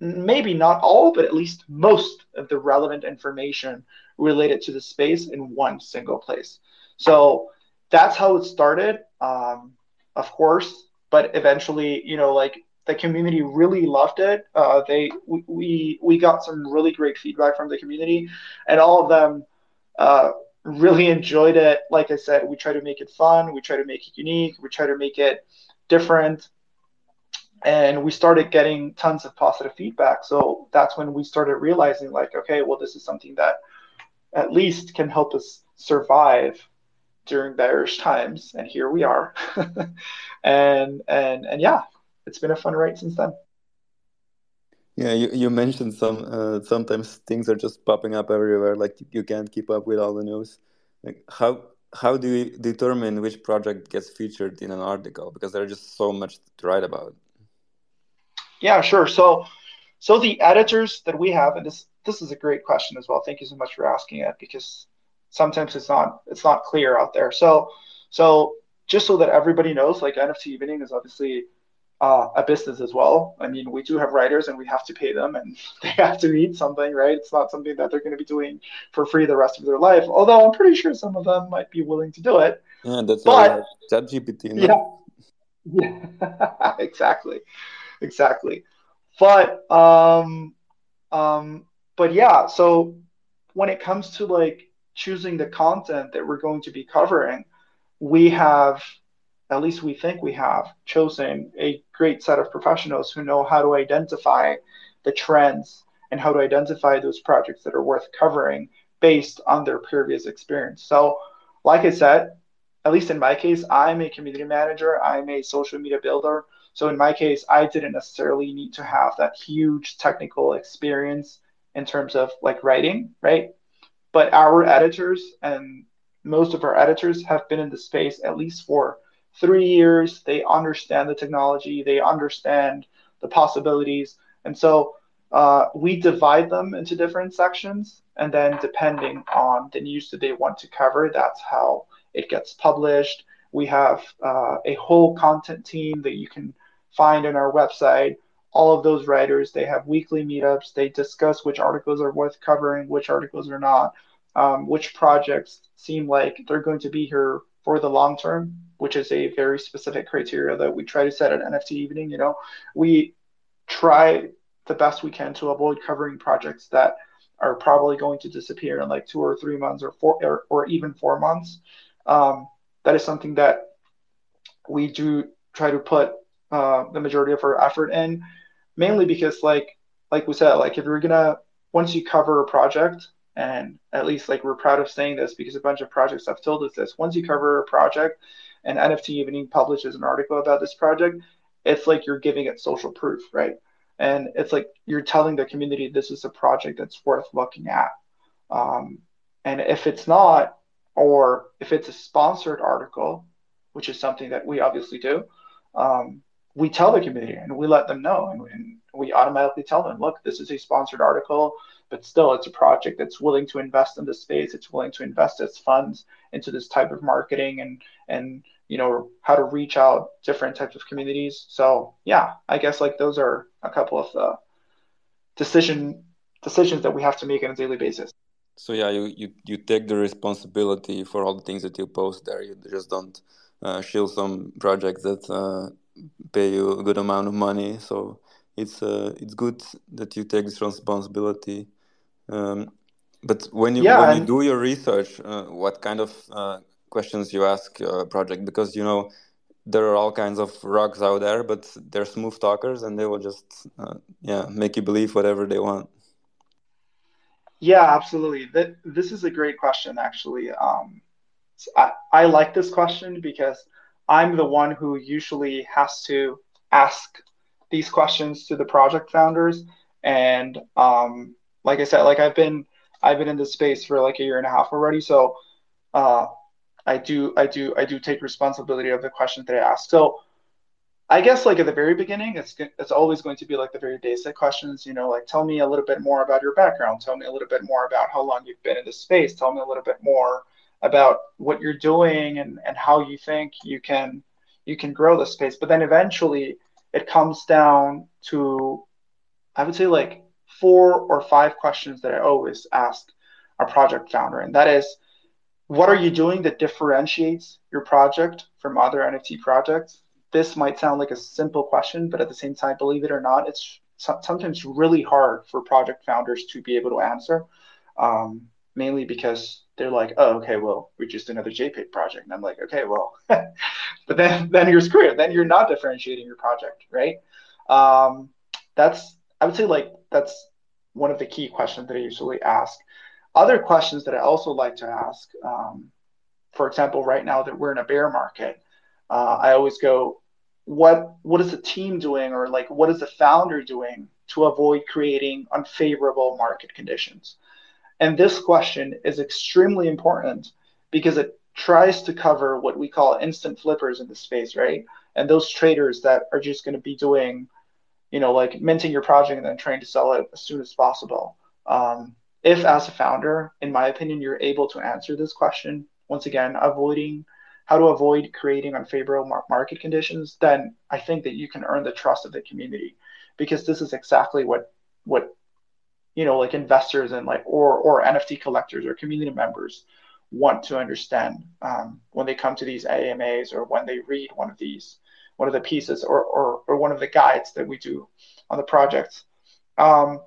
maybe not all, but at least most of the relevant information related to the space in one single place. So that's how it started, um, of course. But eventually, you know, like the community really loved it. Uh, they we we got some really great feedback from the community, and all of them uh, really enjoyed it. Like I said, we try to make it fun, we try to make it unique, we try to make it different, and we started getting tons of positive feedback. So that's when we started realizing, like, okay, well, this is something that at least can help us survive during bearish times, and here we are. and and and yeah, it's been a fun ride since then. Yeah, you, you mentioned some uh, sometimes things are just popping up everywhere, like you can't keep up with all the news. Like how how do you determine which project gets featured in an article? Because there's just so much to write about. Yeah, sure. So so the editors that we have, and this this is a great question as well. Thank you so much for asking it because sometimes it's not it's not clear out there. So so just so that everybody knows, like NFT evening is obviously uh, a business as well. I mean, we do have writers and we have to pay them and they have to eat something, right? It's not something that they're going to be doing for free the rest of their life. Although I'm pretty sure some of them might be willing to do it. Yeah, that's but, ChatGPT. No? Yeah, yeah, exactly, exactly. But um, um, but yeah. So when it comes to like choosing the content that we're going to be covering, we have at least we think we have chosen a great set of professionals who know how to identify the trends and how to identify those projects that are worth covering based on their previous experience. So, like I said, at least in my case, I'm a community manager, I'm a social media builder. So, in my case, I didn't necessarily need to have that huge technical experience in terms of like writing, right? But our editors and most of our editors have been in the space at least for three years. They understand the technology, they understand the possibilities. And so uh, we divide them into different sections. And then, depending on the news that they want to cover, that's how it gets published. We have uh, a whole content team that you can find on our website. All of those writers, they have weekly meetups. They discuss which articles are worth covering, which articles are not, um, which projects seem like they're going to be here for the long term, which is a very specific criteria that we try to set at NFT evening. You know, we try the best we can to avoid covering projects that are probably going to disappear in like two or three months or four or, or even four months. Um, that is something that we do try to put uh, the majority of our effort in, mainly because like like we said, like if you're gonna once you cover a project, and at least like we're proud of saying this because a bunch of projects have told us this. Once you cover a project and NFT Evening publishes an article about this project, it's like you're giving it social proof, right? And it's like you're telling the community this is a project that's worth looking at. Um, and if it's not, or if it's a sponsored article, which is something that we obviously do, um, we tell the community and we let them know. And, and we automatically tell them, look, this is a sponsored article but still it's a project that's willing to invest in the space it's willing to invest its funds into this type of marketing and and you know how to reach out different types of communities so yeah i guess like those are a couple of the decision decisions that we have to make on a daily basis so yeah you you, you take the responsibility for all the things that you post there you just don't uh, shield some projects that uh, pay you a good amount of money so it's uh, it's good that you take this responsibility um, but when you yeah, when and... you do your research, uh, what kind of uh, questions you ask a project? Because you know there are all kinds of rocks out there, but they're smooth talkers, and they will just uh, yeah make you believe whatever they want. Yeah, absolutely. That this is a great question, actually. Um, I, I like this question because I'm the one who usually has to ask these questions to the project founders, and um, like I said, like I've been I've been in this space for like a year and a half already. So uh, I do I do I do take responsibility of the questions that I ask. So I guess like at the very beginning, it's it's always going to be like the very basic questions. You know, like tell me a little bit more about your background. Tell me a little bit more about how long you've been in this space. Tell me a little bit more about what you're doing and and how you think you can you can grow the space. But then eventually, it comes down to I would say like four or five questions that I always ask a project founder, and that is, what are you doing that differentiates your project from other NFT projects? this might sound like a simple question, but at the same time, believe it or not, it's sometimes really hard for project founders to be able to answer, um, mainly because they're like, oh, okay, well, we're just another JPEG project. And I'm like, okay, well, but then, then you're screwed. Then you're not differentiating your project, right? Um, that's, I would say like, that's one of the key questions that I usually ask. Other questions that I also like to ask, um, for example, right now that we're in a bear market, uh, I always go, what what is the team doing, or like what is the founder doing to avoid creating unfavorable market conditions? And this question is extremely important because it tries to cover what we call instant flippers in the space, right? And those traders that are just going to be doing, you know, like minting your project and then trying to sell it as soon as possible. Um, if, as a founder, in my opinion, you're able to answer this question, once again, avoiding how to avoid creating unfavorable market conditions, then I think that you can earn the trust of the community because this is exactly what what you know like investors and like or or NFT collectors or community members want to understand um, when they come to these AMAs or when they read one of these one of the pieces or or, or one of the guides that we do on the project. Um,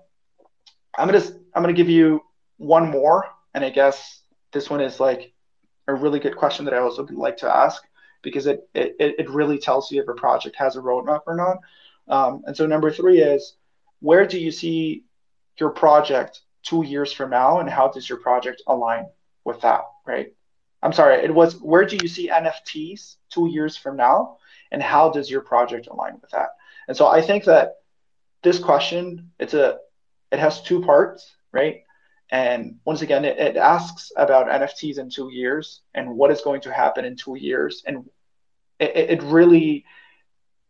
I'm gonna I'm gonna give you one more, and I guess this one is like a really good question that I also would like to ask because it, it, it really tells you if a project has a roadmap or not. Um, and so number three is where do you see your project two years from now and how does your project align with that, right? I'm sorry, it was where do you see NFTs two years from now and how does your project align with that? And so I think that this question, it's a, it has two parts, right? And once again, it, it, asks about NFTs in two years and what is going to happen in two years. And it, it really,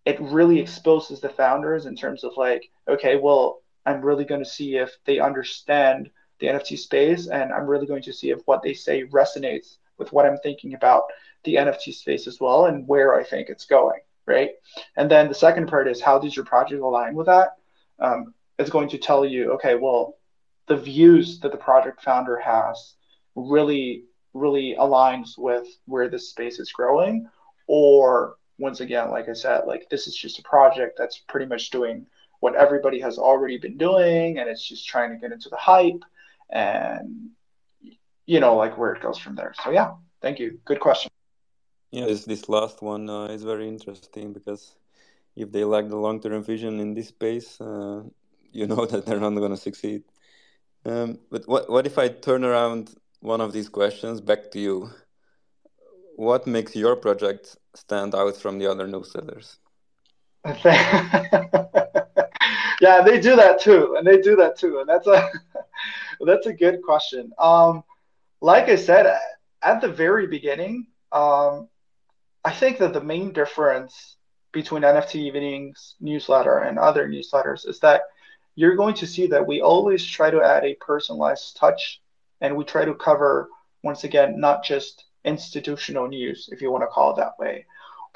it really exposes the founders in terms of like, okay, well, I'm really going to see if they understand the NFT space, and I'm really going to see if what they say resonates with what I'm thinking about the NFT space as well, and where I think it's going, right? And then the second part is how does your project align with that? Um, it's going to tell you, okay, well, the views that the project founder has really really aligns with where this space is growing or once again like i said like this is just a project that's pretty much doing what everybody has already been doing and it's just trying to get into the hype and you know like where it goes from there so yeah thank you good question yeah this, this last one uh, is very interesting because if they lack the long-term vision in this space uh, you know that they're not going to succeed um, but what what if I turn around one of these questions back to you? What makes your project stand out from the other newsletters? yeah, they do that too, and they do that too, and that's a that's a good question. Um, like I said at the very beginning, um, I think that the main difference between NFT Evenings newsletter and other newsletters is that you're going to see that we always try to add a personalized touch and we try to cover, once again, not just institutional news, if you want to call it that way,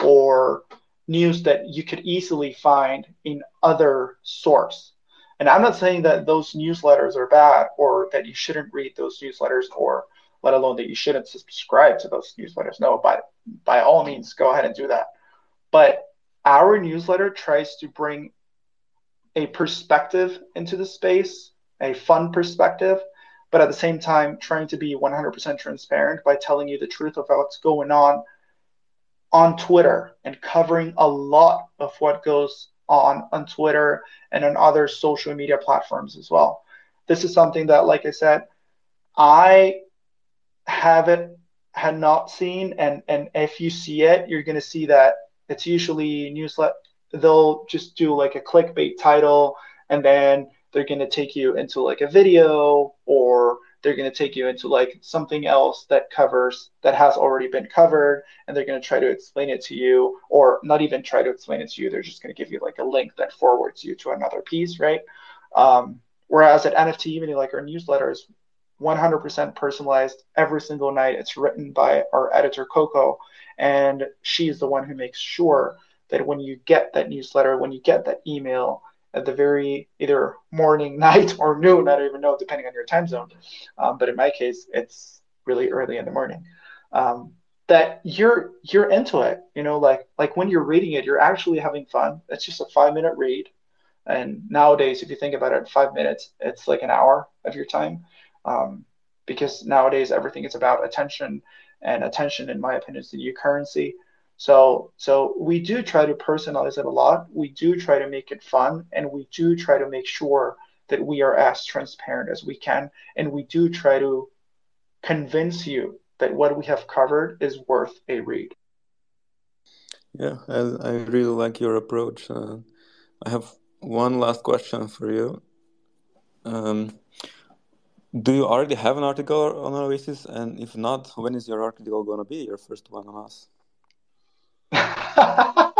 or news that you could easily find in other source. And I'm not saying that those newsletters are bad or that you shouldn't read those newsletters or let alone that you shouldn't subscribe to those newsletters. No, by by all means, go ahead and do that. But our newsletter tries to bring a perspective into the space, a fun perspective, but at the same time trying to be 100% transparent by telling you the truth of what's going on on Twitter and covering a lot of what goes on on Twitter and on other social media platforms as well. This is something that, like I said, I haven't had not seen, and and if you see it, you're gonna see that it's usually newslet they'll just do like a clickbait title and then they're going to take you into like a video or they're going to take you into like something else that covers that has already been covered and they're going to try to explain it to you or not even try to explain it to you they're just going to give you like a link that forwards you to another piece right? Um, whereas at nft evening like our newsletter is 100% personalized every single night. It's written by our editor coco and she's the one who makes sure that when you get that newsletter when you get that email at the very either morning, night, or noon. I don't even know, depending on your time zone. Um, but in my case, it's really early in the morning. Um, that you're you're into it. You know, like like when you're reading it, you're actually having fun. It's just a five minute read. And nowadays, if you think about it, five minutes, it's like an hour of your time. Um, because nowadays everything is about attention, and attention, in my opinion, is the new currency. So so we do try to personalize it a lot. We do try to make it fun, and we do try to make sure that we are as transparent as we can, and we do try to convince you that what we have covered is worth a read. Yeah, I, I really like your approach. Uh, I have one last question for you. Um, do you already have an article on Oasis? And if not, when is your article going to be, your first one on us?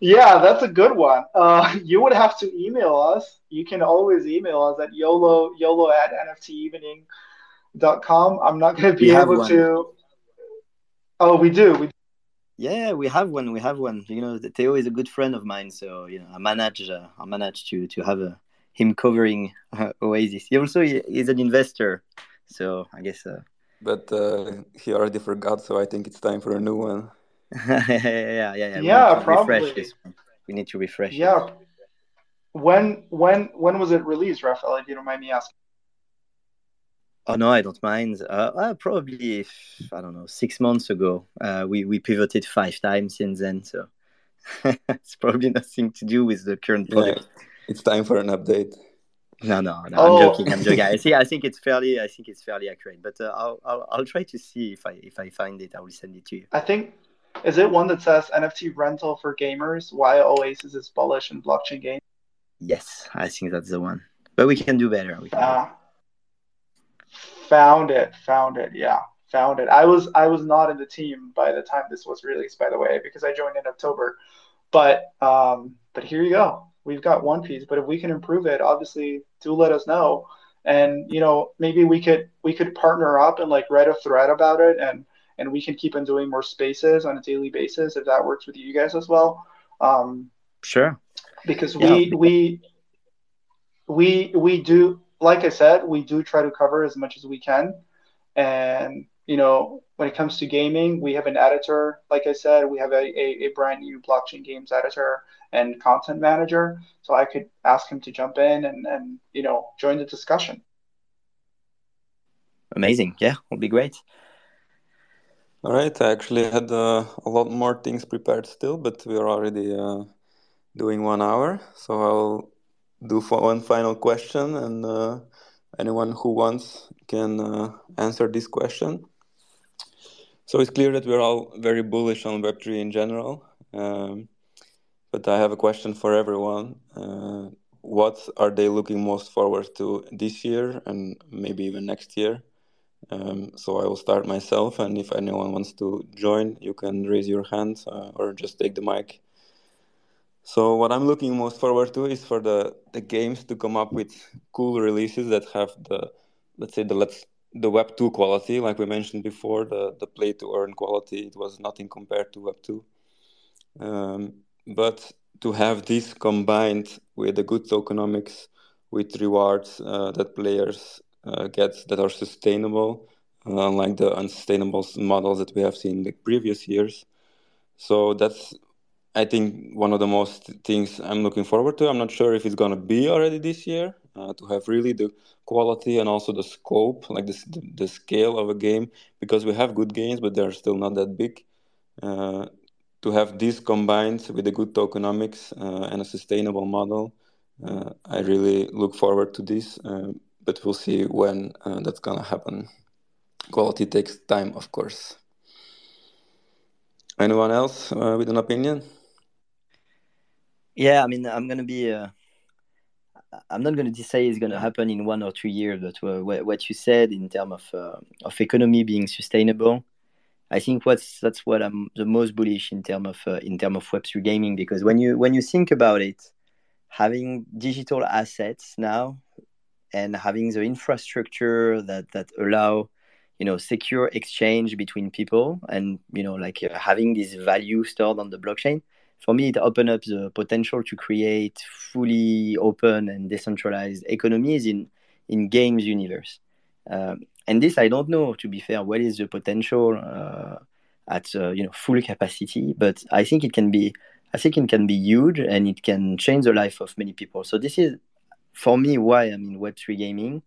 yeah, that's a good one. Uh, you would have to email us. You can always email us at yolo yolo at nftevening.com. I'm not going to be able to. Oh, we do. We Do. yeah, we have one. We have one. You know, Theo is a good friend of mine, so you know, I manage. Uh, I manage to to have a, him covering uh, Oasis. He also is an investor, so I guess uh, but uh, he already forgot, so I think it's time for a new one. yeah, yeah, yeah. Yeah, probably. We need to refresh. Yeah. It. When when when was it released, Raphael? If you don't mind me asking. Oh no, I don't mind. Uh, uh, probably I don't know six months ago. Uh, we we pivoted five times since then, so it's probably nothing to do with the current product. Yeah, it's time for an update. No, no, no. Oh. I'm joking. I'm joking. I see. I think it's fairly. I think it's fairly accurate. But uh, I'll, I'll I'll try to see if I if I find it. I will send it to you. I think is it one that says NFT rental for gamers? Why Oasis is bullish in blockchain games? Yes, I think that's the one. But we can do better. We can uh, found it. Found it. Yeah, found it. I was I was not in the team by the time this was released, by the way, because I joined in October. But um, but here you go we've got one piece, but if we can improve it, obviously do let us know. And you know, maybe we could we could partner up and like write a thread about it and and we can keep on doing more spaces on a daily basis if that works with you guys as well. Um, sure. Because yeah. we we we we do like I said, we do try to cover as much as we can. And you know, when it comes to gaming, we have an editor. Like I said, we have a, a, a, brand new blockchain games editor and content manager. So I could ask him to jump in and, and you know, join the discussion. Amazing. Yeah, would be great. All right. I actually had uh, a lot more things prepared still, but we're already uh, doing one hour. So I'll do one final question, and uh, anyone who wants can uh, answer this question. So it's clear that we're all very bullish on Web3 in general. Um, but I have a question for everyone. Uh, what are they looking most forward to this year and maybe even next year? Um, so I will start myself, and if anyone wants to join, you can raise your hand uh, or just take the mic. So what I'm looking most forward to is for the, the games to come up with cool releases that have the let's say the let's the Web two quality, like we mentioned before, the the play to earn quality, it was nothing compared to Web two. Um, but to have this combined with the good tokenomics, with rewards uh, that players uh, get that are sustainable, uh, unlike the unsustainable models that we have seen in the previous years. So that's, I think, one of the most things I'm looking forward to. I'm not sure if it's going to be already this year, uh, to have really the quality and also the scope, like the, the scale of a game, because we have good games, but they're still not that big. Uh, to have this combined with a good tokenomics uh, and a sustainable model, uh, I really look forward to this, uh, but we'll see when uh, that's gonna happen. Quality takes time, of course. Anyone else with an opinion? Yeah, I mean, I'm gonna be I'm not going to say it's going to happen in one or two years, but uh, what you said in terms of uh, of economy being sustainable, I think what's that's what I'm the most bullish in terms of uh, in terms of Web3 gaming because when you when you think about it, having digital assets now and having the infrastructure that that allow you know secure exchange between people and you know like uh, having this value stored on the blockchain for me it opened up the potential to create fully open and decentralized economies in in games universe. Um, and this i don't know to be fair what is the potential uh, at uh, you know full capacity but i think it can be i think it can be huge and it can change the life of many people. So this is for me why i'm in web3 gaming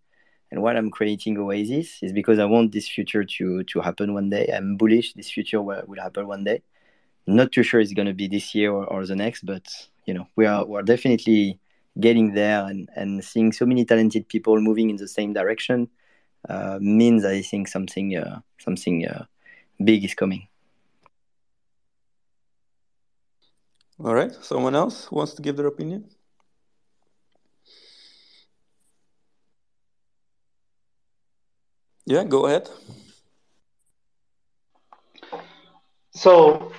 and why i'm creating oasis is because i want this future to to happen one day. I'm bullish this future will happen one day not too sure it's going to be this year or, or the next but you know we are we're definitely getting there and and seeing so many talented people moving in the same direction uh, means i think something uh, something uh, big is coming. All right. Someone else wants to give their opinion? Yeah go ahead. So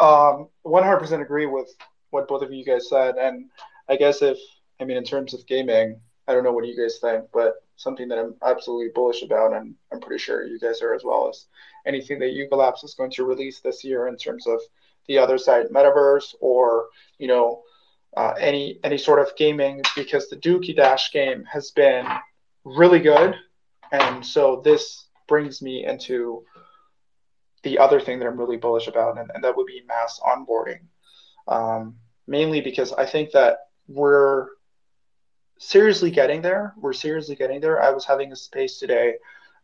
um, 100% agree with what both of you guys said. And I guess if, I mean, in terms of gaming, I don't know what you guys think, but something that I'm absolutely bullish about, and I'm pretty sure you guys are as well, is anything that Yuga is going to release this year in terms of the Otherside metaverse or, you know, uh, any any sort of gaming because the Dookie Dash game has been really good, and so this brings me into the other thing that I'm really bullish about, and, and that would be mass onboarding. Um, mainly because I think that we're seriously getting there. We're seriously getting there. I was having a space today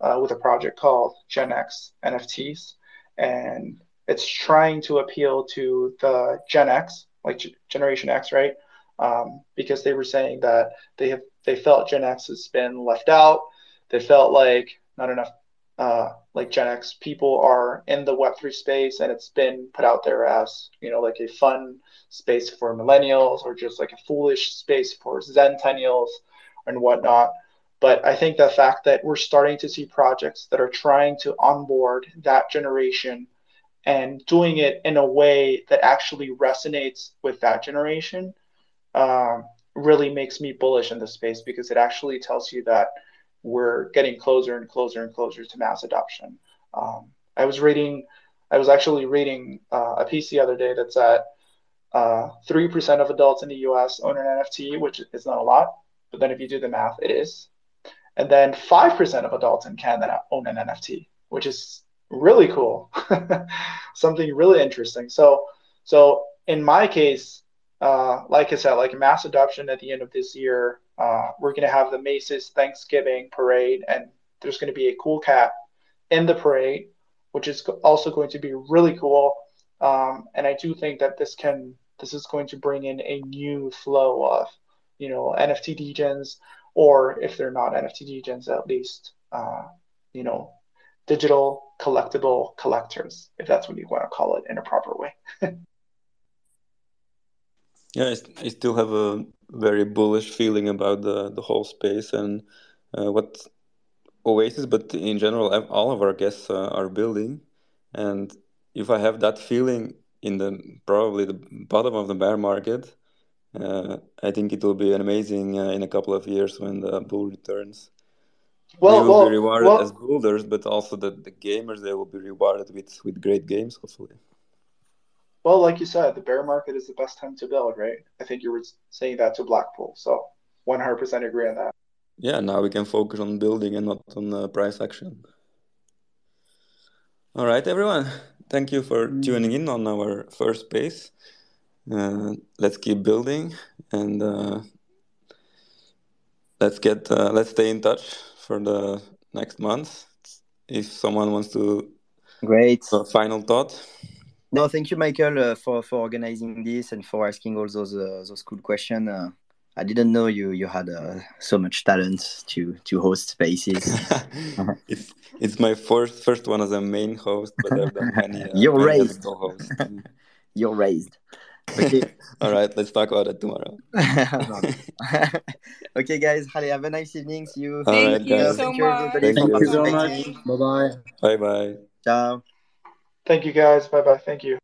uh, with a project called Gen X NFTs, and it's trying to appeal to the Gen X, like G- Generation X, right? Um, because they were saying that they have they felt Gen X has been left out. They felt like not enough uh, like Gen X people are in the Web3 space, and it's been put out there as you know like a fun space for millennials or just like a foolish space for Zentennials and whatnot. But I think the fact that we're starting to see projects that are trying to onboard that generation and doing it in a way that actually resonates with that generation um, really makes me bullish in the space because it actually tells you that we're getting closer and closer and closer to mass adoption. Um, I was reading, I was actually reading uh, a piece the other day that said uh, 3% of adults in the US own an NFT, which is not a lot, but then if you do the math, it is. And then 5% of adults in Canada own an NFT, which is really cool. Something really interesting. So, so in my case, uh, like I said, like mass adoption at the end of this year, uh, we're going to have the Macy's Thanksgiving parade, and there's going to be a cool cat in the parade, which is also going to be really cool. Um, and I do think that this can this is going to bring in a new flow of you know NFT degens, or if they're not NFT degens, at least uh, you know digital collectible collectors, if that's what you want to call it in a proper way. yeah, I, I still have a very bullish feeling about the the whole space and uh, what Oasis, but in general, all of our guests uh, are building. And if I have that feeling in the probably the bottom of the bear market, uh, I think it will be amazing uh, in a couple of years when the bull returns. Well, we will well, be rewarded well, as builders, but also the, the gamers they will be rewarded with with great games, hopefully. Well, like you said, the bear market is the best time to build, right? I think you were saying that to Blackpool, so 100% agree on that. Yeah, now we can focus on building and not on uh, price action. All right, everyone. Thank you for mm. tuning in on our first base. Uh, let's keep building and uh, let's get uh, let's stay in touch for the next month. If someone wants to, great. final thought. No, thank you, Michael, uh, for for organizing this and for asking all those uh, those cool questions. Uh, I didn't know you you had uh, so much talent to to host spaces. it's it's my first first one as a main host, but I've done many. Uh, You're raised. You're raised. Okay. All right, let's talk about it tomorrow. okay, guys. Allez, have a nice evening. See you. Thank right, you guys. so Thank you, much. Thank Thank you so much. Bye bye. Bye bye. Ciao. Thank you guys. Bye bye. Thank you.